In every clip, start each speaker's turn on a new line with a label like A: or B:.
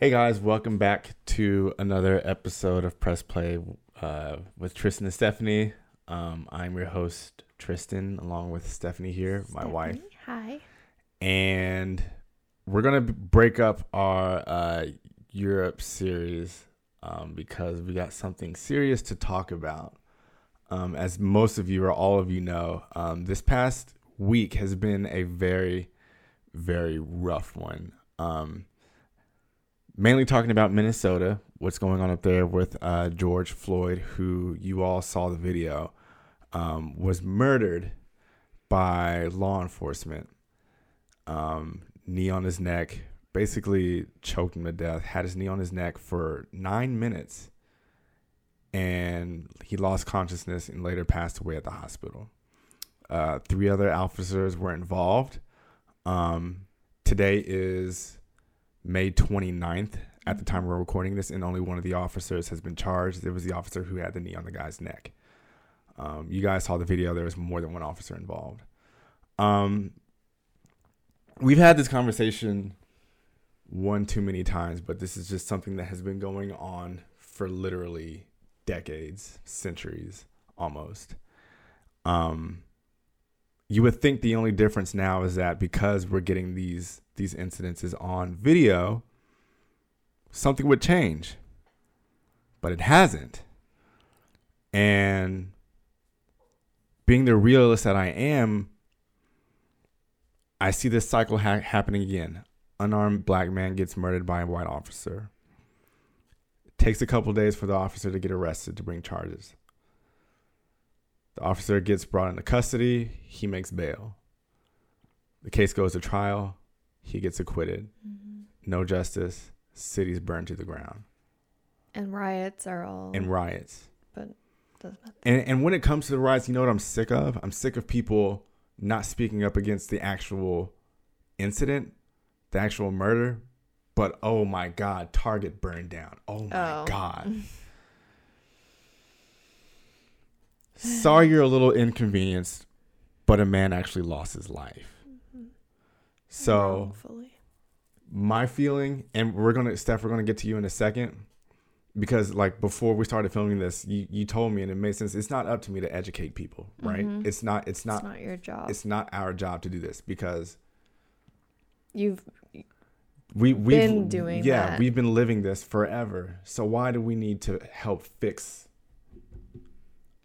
A: Hey guys, welcome back to another episode of Press Play uh, with Tristan and Stephanie. Um, I'm your host, Tristan, along with Stephanie here, my
B: Stephanie,
A: wife.
B: Hi.
A: And we're going to break up our uh, Europe series um, because we got something serious to talk about. Um, as most of you or all of you know, um, this past week has been a very, very rough one. Um, mainly talking about Minnesota, what's going on up there with uh, George Floyd, who you all saw the video, um, was murdered by law enforcement. Um, knee on his neck, basically choked him to death, had his knee on his neck for nine minutes, and he lost consciousness and later passed away at the hospital. Uh, three other officers were involved. Um, today is May 29th at the time we're recording this, and only one of the officers has been charged. It was the officer who had the knee on the guy's neck. Um, you guys saw the video. There was more than one officer involved. Um, we've had this conversation one too many times, but this is just something that has been going on for literally decades, centuries, almost. Um, you would think the only difference now is that because we're getting these these incidences on video, something would change. But it hasn't. And being the realist that I am, I see this cycle ha- happening again. Unarmed black man gets murdered by a white officer. It takes a couple days for the officer to get arrested to bring charges. The officer gets brought into custody. He makes bail. The case goes to trial. He gets acquitted.
B: Mm-hmm.
A: No justice. Cities burned to the ground.
B: And riots are all.
A: And riots.
B: doesn't matter.
A: And and when it comes to the riots, you know what I'm sick of? I'm sick of people not speaking up against the actual incident, the actual murder. But oh my God, Target burned down. Oh my
B: Oh.
A: God. Sorry you're a little inconvenienced, but a man actually lost his life. So
B: Wrongfully.
A: my feeling, and we're gonna Steph, we're gonna get to you in a second. Because like before we started filming this, you, you told me and it made sense. It's not up to me to educate people, right?
B: Mhm.
A: It's not it's not
B: it's not your job.
A: it's not our job to do this because
B: You've
A: we we've
B: been doing
A: yeah
B: that.
A: we've been living this forever so why do we need to help fix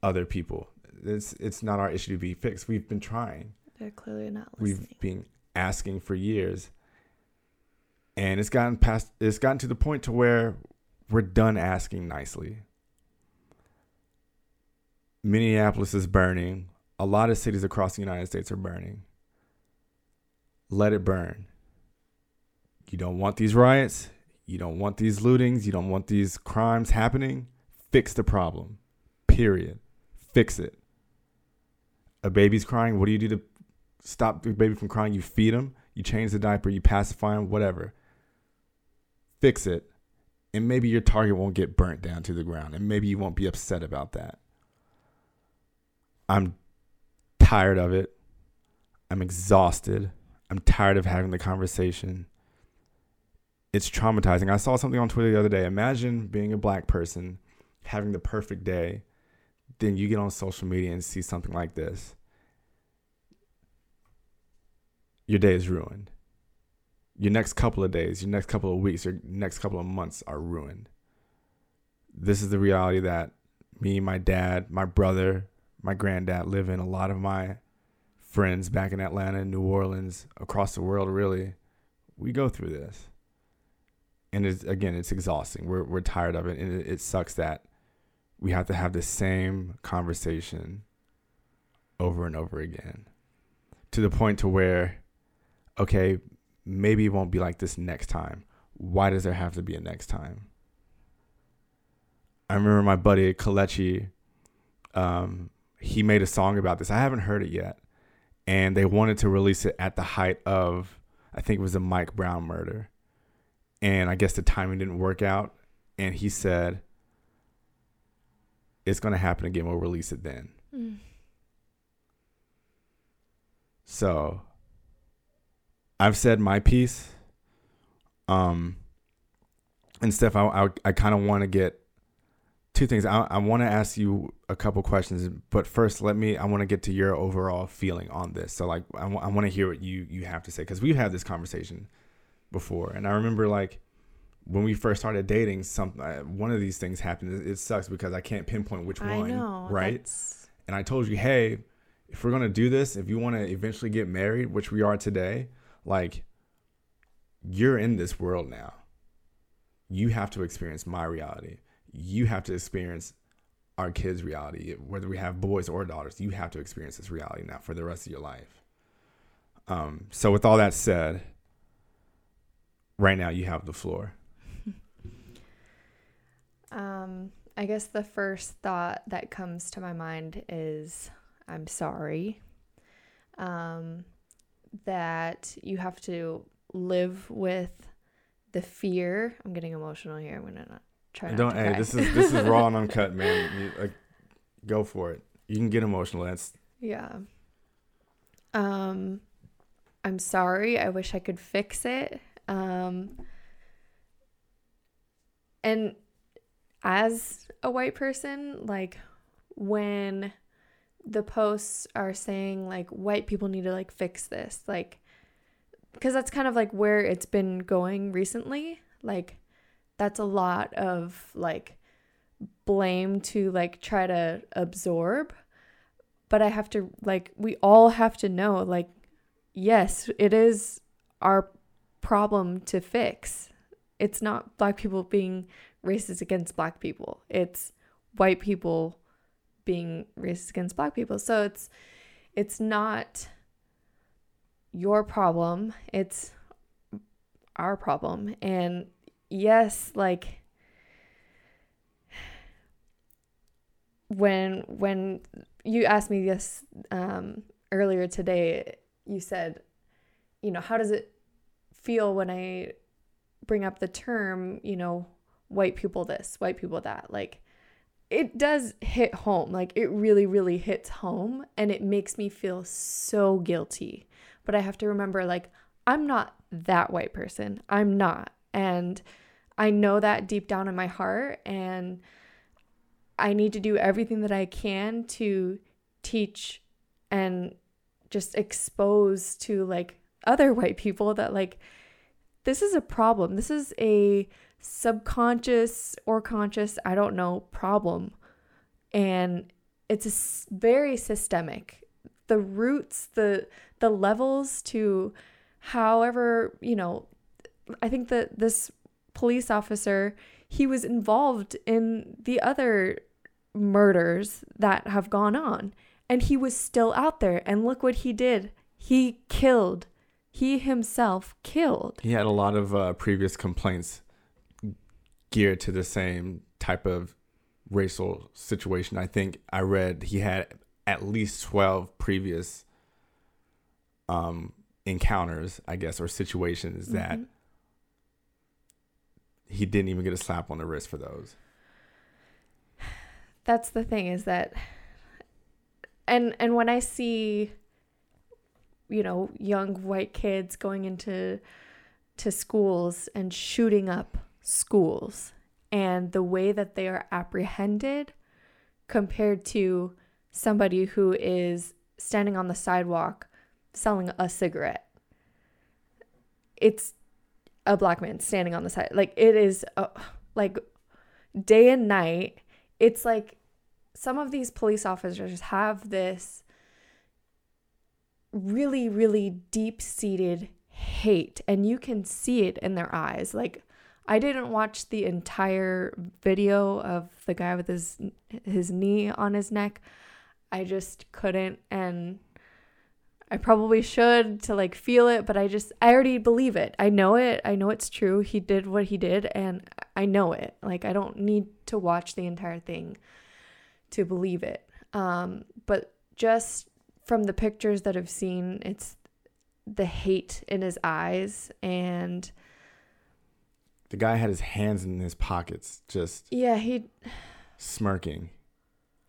A: other people it's it's not our issue to be fixed we've been trying
B: they're clearly not listening.
A: we've been asking for years. And it's gotten past it's gotten to the point to where we're done asking nicely. Minneapolis is burning. A lot of cities across the united states are burning. Let it burn. You don't want these riots. You don't want these lootings. You don't want these crimes happening. Fix the problem. Period. Fix it. A baby's crying. What do you do to stop the baby from crying you feed him you change the diaper you pacify him whatever. Fix it. And maybe your target won't get burnt down to the ground and maybe you won't be upset about that. I'm tired of it. I'm exhausted. I'm tired of having the conversation. It's traumatizing. I saw something on twitter the other day. Imagine being a black person having the perfect day then you get on social media and see something like this your day is ruined. Your next couple of days, your next couple of weeks, your next couple of months are ruined. This is the reality that me, my dad, my brother, my granddad live in. A lot of my friends back in Atlanta, New Orleans, across the world, really, we go through this. And it's, again, it's exhausting. We're, we're tired of it. And it, it sucks that we have to have the same conversation over and over again to the point to where okay, maybe it won't be like this next time. Why does there have to be a next time? I remember my buddy Kalechi, um, he made a song about this. I haven't heard it yet. And they wanted to release it at the height of, I think it was the Mike Brown murder. And I guess the timing didn't work out. And he said, it's going to happen again. We'll release it then.
B: Mm.
A: So I've said my piece. Um and Steph, I I, I kind of want to get two things. I I want to ask you a couple questions, but first, let me. I want to get to your overall feeling on this. So, like, I, w- I want to hear what you you have to say because we've had this conversation before, and I remember like when we first started dating, some uh, one of these things happened. It, it sucks because I can't pinpoint which one,
B: know.
A: right?
B: that's-
A: And I told you, hey, if we're gonna do this, if you want to eventually get married, which we are today, like you're in this world now. You have to experience my reality. You have to experience our kids' reality. Whether we have boys or daughters, you have to experience this reality now for the rest of your life. Um, so with all that said, right now you have the floor.
B: Um, I guess the first thought that comes to my mind is I'm sorry. Um, that you have to live with the fear. I'm getting emotional here. I'm gonna not try. Not
A: Don't
B: to
A: hey,
B: cry.
A: this is this is raw and uncut, man. You, like, go for it. You can get emotional. That's
B: Yeah. Um I'm sorry. I wish I could fix it. Um and as a white person, like when the posts are saying like white people need to like fix this, like because that's kind of like where it's been going recently. Like that's a lot of like blame to like try to absorb but I have to like we all have to know like yes, it is our problem to fix. It's not black people being racist against black people. It's white people being racist against black people. So it's it's not your problem. It's our problem. And yes, like when when you asked me this um, earlier today. You said, you know, how does it feel when I bring up the term, you know, white people this, white people that? Like, it does hit home. Like, it really, really hits home. And it makes me feel so guilty. But I have to remember, like, I'm not that white person. I'm not. And I know that deep down in my heart. And I need to do everything that I can to teach and just expose to like other white people that like this is a problem. This is a subconscious or conscious, I don't know, problem. And it's very systemic. The roots, the the levels to however, you know, I think that this police officer, he was involved in the other murders that have gone on and he was still out there and look what he did. He killed. He himself killed.
A: he had a lot of uh, previous complaints geared to the same type of racial situation. I think I read he had at least 12 previous um encounters, I guess, or situations that
B: Mhm.
A: he didn't even get a slap on the wrist for those.
B: that's the thing is that and and when i see you know young white kids going into to schools and shooting up schools and the way that they are apprehended compared to somebody who is standing on the sidewalk selling a cigarette. It's a black man standing on the side like it is uh, like day and night. It's like some of these police officers have this really really deep seated hate and you can see it in their eyes. Like i didn't watch the entire video of the guy with his his knee on his neck. I just couldn't and i probably should to like feel it but i just i already believe it. I know it. I know it's true. He did what he did and i know it. Like i don't need to watch the entire thing to believe it. Um but just from the pictures that i've seen it's the hate in his eyes and
A: The guy had his hands in his pockets, just
B: yeah he
A: smirking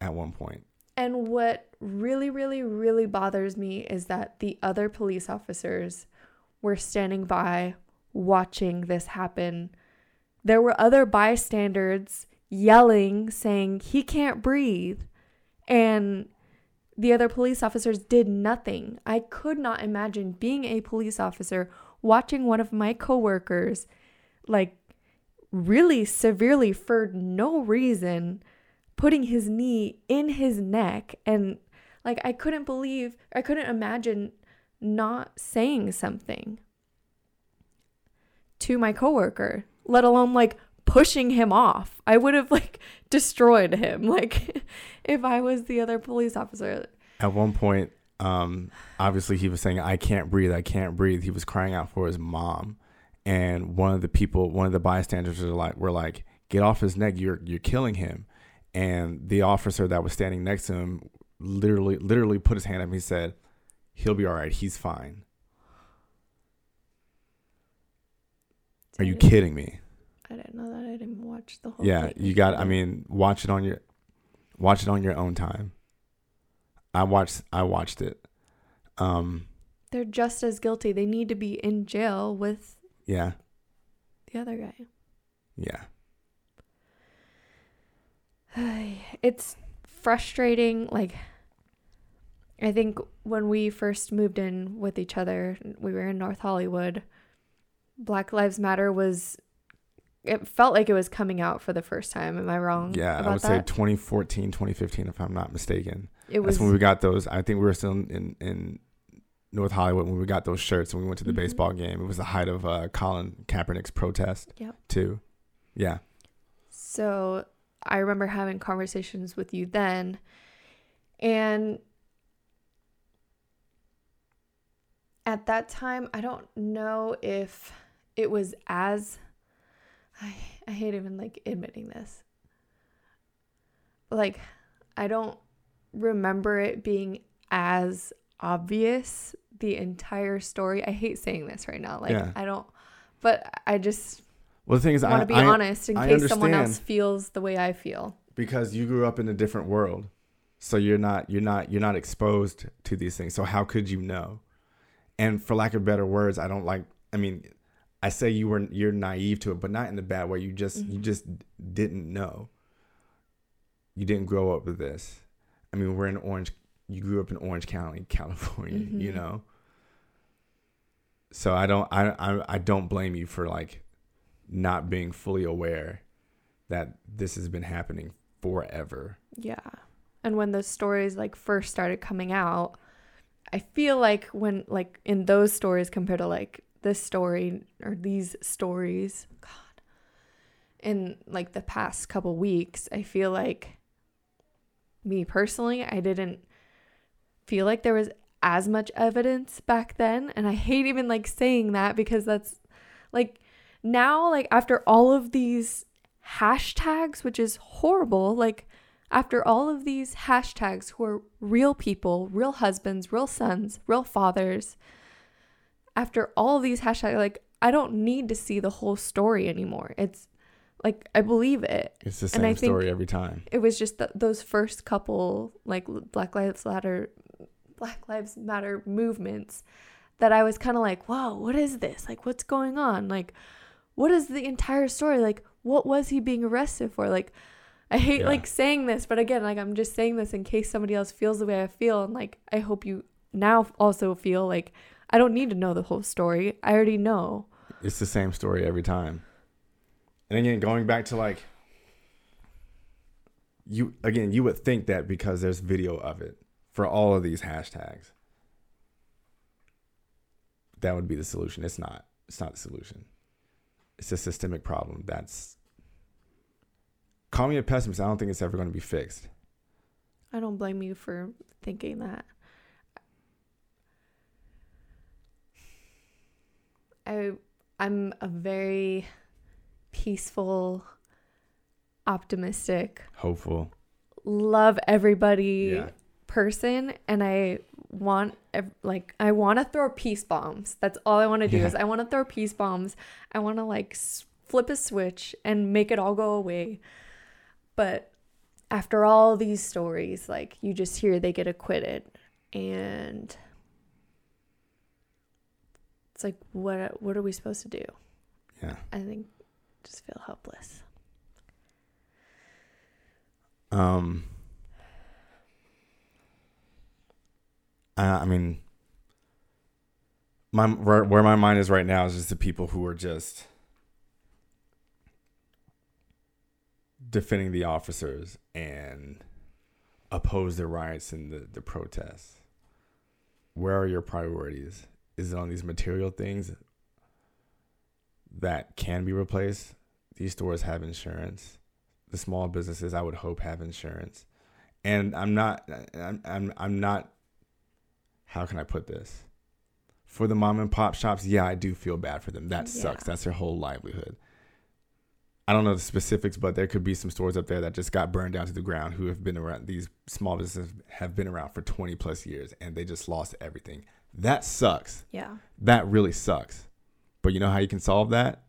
A: at one point.
B: And what really, really, really bothers me is that the other police officers were standing by watching this happen there were other bystanders yelling, saying, he can't breathe. And the other police officers did nothing. I could not imagine being a police officer watching one of my coworkers like really severely for no reason putting his knee in his neck and like I couldn't believe I couldn't imagine not saying something to my coworker, let alone like pushing him off. I would have like destroyed him like if I was the other police officer.
A: At one point, um, obviously he was saying, I can't breathe, I can't breathe. He was crying out for his mom. And one of the people, one of the bystanders were like, were like, get off his neck, you're you're killing him. And the officer that was standing next to him literally literally put his hand up and he said, He'll be all right, he's fine. Are you kidding me?
B: I didn't know that. I didn't watch the whole
A: Yeah,
B: thing.
A: you got I mean, watch it on your watch it on your own time. I watched I watched it. Um
B: They're just as guilty. They need to be in jail with
A: yeah.
B: the other guy.
A: Yeah.
B: it's frustrating. Like, I think when we first moved in with each other, we were in North Hollywood. Black Lives Matter was. It felt like it was coming out for the first time. Am I wrong?
A: Yeah, I would say 2014, 2015 if I'm not mistaken.
B: it was.
A: That's when we got those. I think we were still in in North Hollywood when we got those shirts and we went to the
B: Mhm.
A: baseball game. It was the height of uh, Colin Kaepernick's protest
B: Yep.
A: too. Yeah.
B: So I remember having conversations with you then, and at that time, I don't know if it was as. I, I hate even like admitting this. Like, I don't remember it being as obvious the entire story. I hate saying this right now. Like,
A: Yeah.
B: I don't, but I just
A: Well, the thing is, I want
B: to be
A: I
B: honest in
A: I
B: case someone else feels the way I feel.
A: because you grew up in a different world, so you're not you're not you're not exposed to these things. So how could you know? And for lack of better words, I don't like. I mean, I say you were you're naive to it, but not in the bad way. You just you
B: Mhm.
A: just didn't know. You didn't grow up with this. I mean, we're in Orange. You grew up in Orange County, California. You
B: Mhm.
A: know. So I don't I, I I don't blame you for like not being fully aware that this has been happening forever.
B: Yeah. And when those stories like first started coming out, I feel like when like in those stories compared to like this story or these stories, God, in like the past couple weeks, I feel like me personally, I didn't feel like there was as much evidence back then. And I hate even like saying that because that's like now, like after all of these hashtags, which is horrible, like after all of these hashtags who are real people, real husbands, real sons, real fathers, after all of these hashtags, like I don't need to see the whole story anymore. It's like I believe it.
A: It's the same story every time.
B: It was just th- those first couple like Black Lives Matter, Black Lives Matter movements that I was kind of like, whoa, what is this? Like, what's going on? Like, what is the entire story? Like, what was he being arrested for? Like, I hate
A: Yeah.
B: like saying this, but again, like I'm just saying this in case somebody else feels the way I feel, and like I hope you now also feel like I don't need to know the whole story. I already know.
A: It's the same story every time. And again, going back to like you again, you would think that because there's video of it for all of these hashtags. That would be the solution. It's not. It's not the solution. It's a systemic problem. That's call me a pessimist. I don't think it's ever going to be fixed.
B: I don't blame you for thinking that. I I'm a very peaceful, optimistic,
A: Hopeful.
B: love everybody
A: Yeah.
B: Person and I want like I want to throw peace bombs. That's all I want to do
A: Yeah.
B: is I want to throw peace bombs. I want to like flip a switch and make it all go away. But after all these stories, like you just hear they get acquitted and it's like what what are we supposed to do?
A: Yeah.
B: I think just feel helpless.
A: Um, I, I mean, my where, where my mind is right now is just the people who are just defending the officers and oppose the riots and the, the protests. Where are your priorities? Is it on these material things that can be replaced? These stores have insurance. The small businesses, I would hope, have insurance. And I'm not, I'm, I'm, I'm not, how can I put this? For the mom and pop shops, yeah, I do feel bad for them. That sucks. That's their whole livelihood. I don't know the specifics, but there could be some stores up there that just got burned down to the ground who have been around, these small businesses have been around for 20 plus years and they just lost everything. That sucks.
B: Yeah.
A: That really sucks. But you know how you can solve that?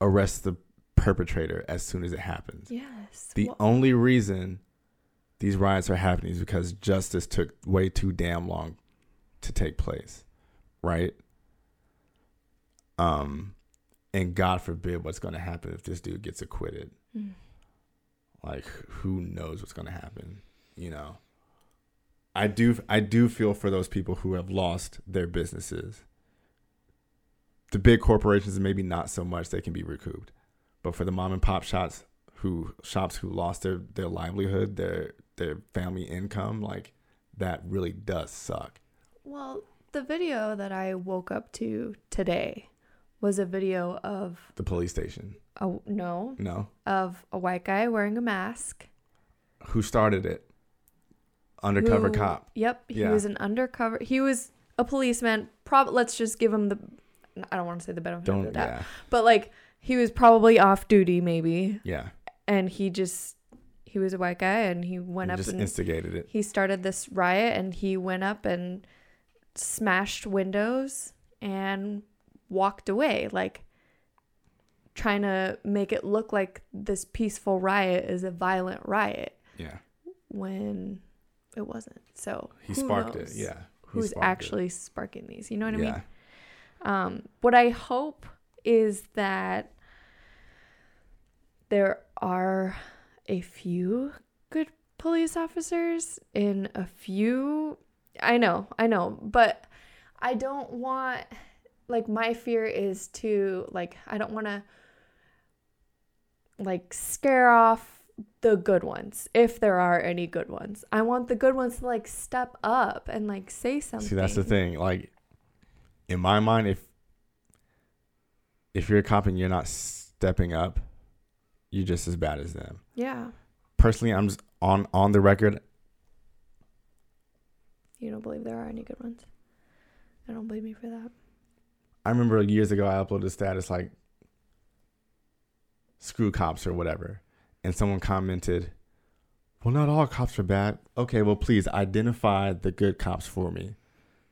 A: Arrest the perpetrator as soon as it happens.
B: Yes.
A: The
B: Well,
A: only reason these riots are happening is because justice took way too damn long to take place, right? Um, and God forbid what's going to happen if this dude gets acquitted.
B: mm,
A: Like, who knows what's going to happen? You know, I do. I do feel for those people who have lost their businesses. The big corporations, maybe not so much. They can be recouped, but for the mom and pop shops who shops who lost their their livelihood, their their family income, like that really does suck.
B: well, the video that I woke up to today was a video of
A: The police station,
B: Oh no
A: no,
B: of a white guy wearing a mask.
A: who started it? Undercover
B: who-
A: cop.
B: Yep, he
A: Yeah.
B: was an undercover. He was a policeman. Prob. Let's just give him the. I don't want to say the benefit
A: Don't
B: the doubt,
A: yeah
B: but like he was probably off duty maybe,
A: yeah.
B: and he just he was a white guy and he went
A: You
B: up
A: just
B: and
A: instigated it.
B: he started this riot and he went up and smashed windows and walked away like trying to make it look like this peaceful riot is a violent riot
A: Yeah,
B: when it wasn't so
A: he sparked it. Yeah, He
B: who's
A: sparked it.
B: actually sparking these you know what i
A: yeah.
B: mean um, what I hope is that there are a few good police officers in a few. I know, I know, but I don't want, like, my fear is to, like, I don't want to, like, scare off the good ones if there are any good ones. I want the good ones to, like, step up and, like, say something.
A: See, that's the thing. Like, in my mind, if if you're a cop and you're not stepping up, you're just as bad as them.
B: Yeah.
A: Personally, I'm just on on the record.
B: You don't believe there are any good ones. I don't blame you for that.
A: I remember years ago, I uploaded a status like "screw cops" or whatever, and someone commented, "Well, not all cops are bad." Okay, well, please identify the good cops for me.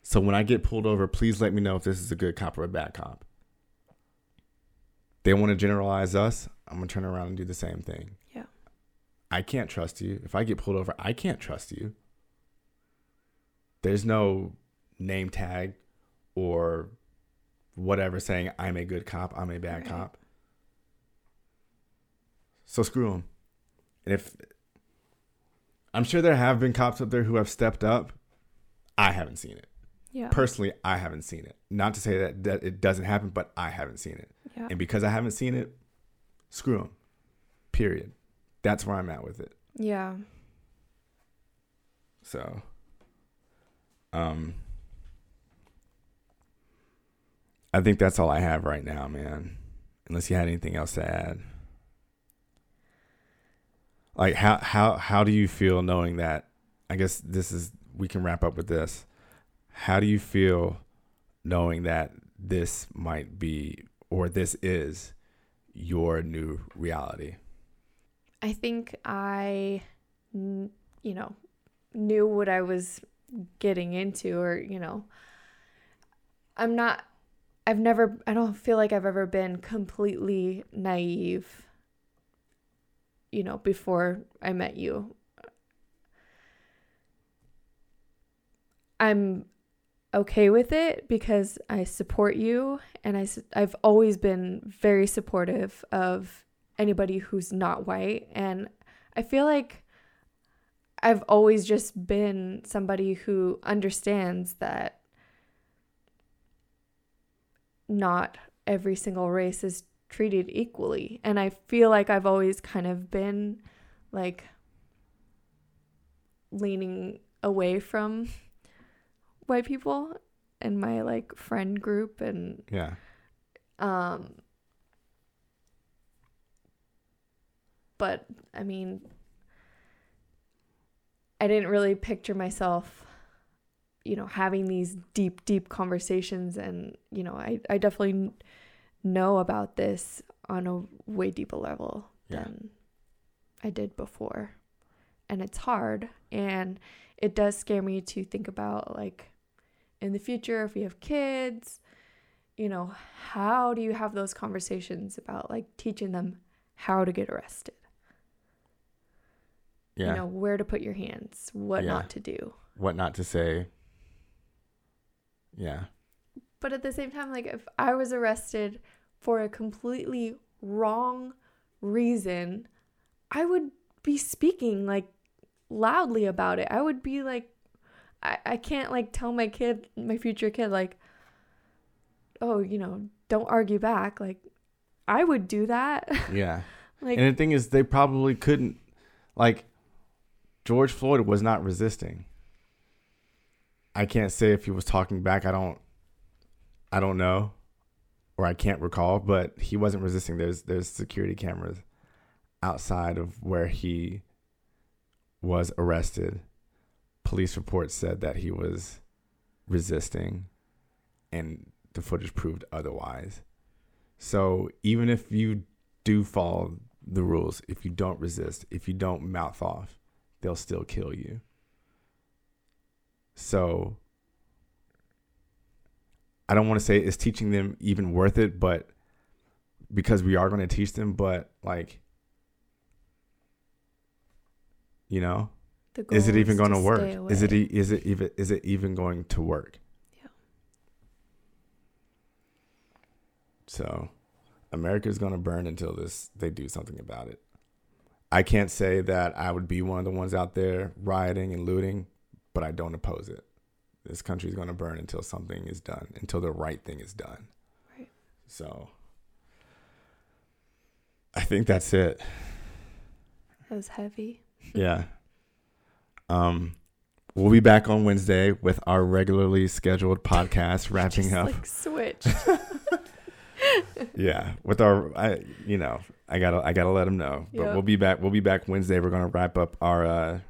A: So when I get pulled over, please let me know if this is a good cop or a bad cop. They want to generalize us. I'm gonna turn around and do the same thing.
B: Yeah.
A: I can't trust you. If I get pulled over, I can't trust you. There's no name tag or whatever saying I'm a good cop, I'm a bad
B: Right.
A: cop. So screw them. And if I'm sure there have been cops up there who have stepped up, I haven't seen it.
B: Yeah.
A: Personally, I haven't seen it. Not to say that, that it doesn't happen, but I haven't seen it.
B: yeah.
A: And because I haven't seen it, screw them. Period. That's where I'm at with it.
B: Yeah.
A: So, um, I think that's all I have right now, man. Unless you had anything else to add. Like how how how do you feel knowing that? I guess this is we can wrap up with this. How do you feel knowing that this might be or this is your new reality?
B: I think I, you know, knew what I was getting into, or, you know, I'm not, I've never, I don't feel like I've ever been completely naive, you know, before I met you. I'm okay with it because I support you and I, I've always been very supportive of anybody who's not white. And I feel like I've always just been somebody who understands that not every single race is treated equally. And I feel like I've always kind of been like leaning away from white people in my like friend group and
A: Yeah.
B: um but I mean I didn't really picture myself you know having these deep deep conversations and you know I I definitely know about this on a way deeper level
A: Yeah.
B: than I did before and it's hard and it does scare me to think about like in the future if we have kids you know how do you have those conversations about like teaching them how to get arrested
A: Yeah.
B: you know where to put your hands what
A: Yeah.
B: not to do
A: what not to say. Yeah.
B: but at the same time like if i was arrested for a completely wrong reason i would be speaking like loudly about it i would be like i, I can't like tell my kid my future kid like oh you know don't argue back like i would do that
A: Yeah.
B: like
A: and the thing is, they probably couldn't. Like, George Floyd was not resisting. I can't say if he was talking back. I don't. I don't know, or I can't recall. But he wasn't resisting. There's there's security cameras outside of where he was arrested. Police report said that he was resisting, and the footage proved otherwise. So even if you do follow the rules, if you don't resist, if you don't mouth off, they'll still kill you. So I don't want to say is teaching them even worth it, but because we are going to teach them, but like, you know, is it even going to work? Is it is it even is it even going to work?
B: Yeah.
A: So, America's going to burn until this they do something about it. I can't say that I would be one of the ones out there rioting and looting, but I don't oppose it. This country's going to burn until something is done, until the right thing is done.
B: Right.
A: So, I think that's it.
B: That was heavy
A: Yeah. Um, we'll be back on Wednesday with our regularly scheduled podcast wrapping
B: Just,
A: up.
B: like switch
A: yeah, with our, I, you know, I gotta, I gotta let them know. But
B: Yep.
A: we'll be back. We'll be back Wednesday. We're gonna wrap up our uh,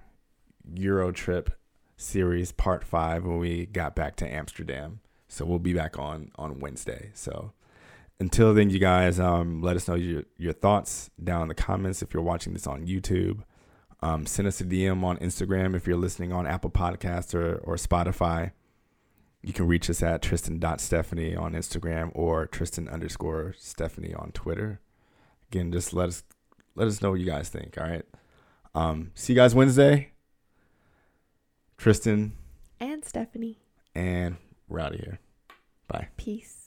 A: Euro trip series part five when we got back to Amsterdam. So we'll be back on on Wednesday. So until then, you guys, um, let us know your your thoughts down in the comments if you're watching this on YouTube. Um, send us a DM on Instagram if you're listening on Apple Podcasts or, or Spotify. You can reach us at Tristan.Stephanie on Instagram or Tristan underscore Stephanie on Twitter. Again, just let us let us know what you guys think. All right. Um, see you guys Wednesday. Tristan
B: and stephanie
A: and we're out of here. Bye.
B: Peace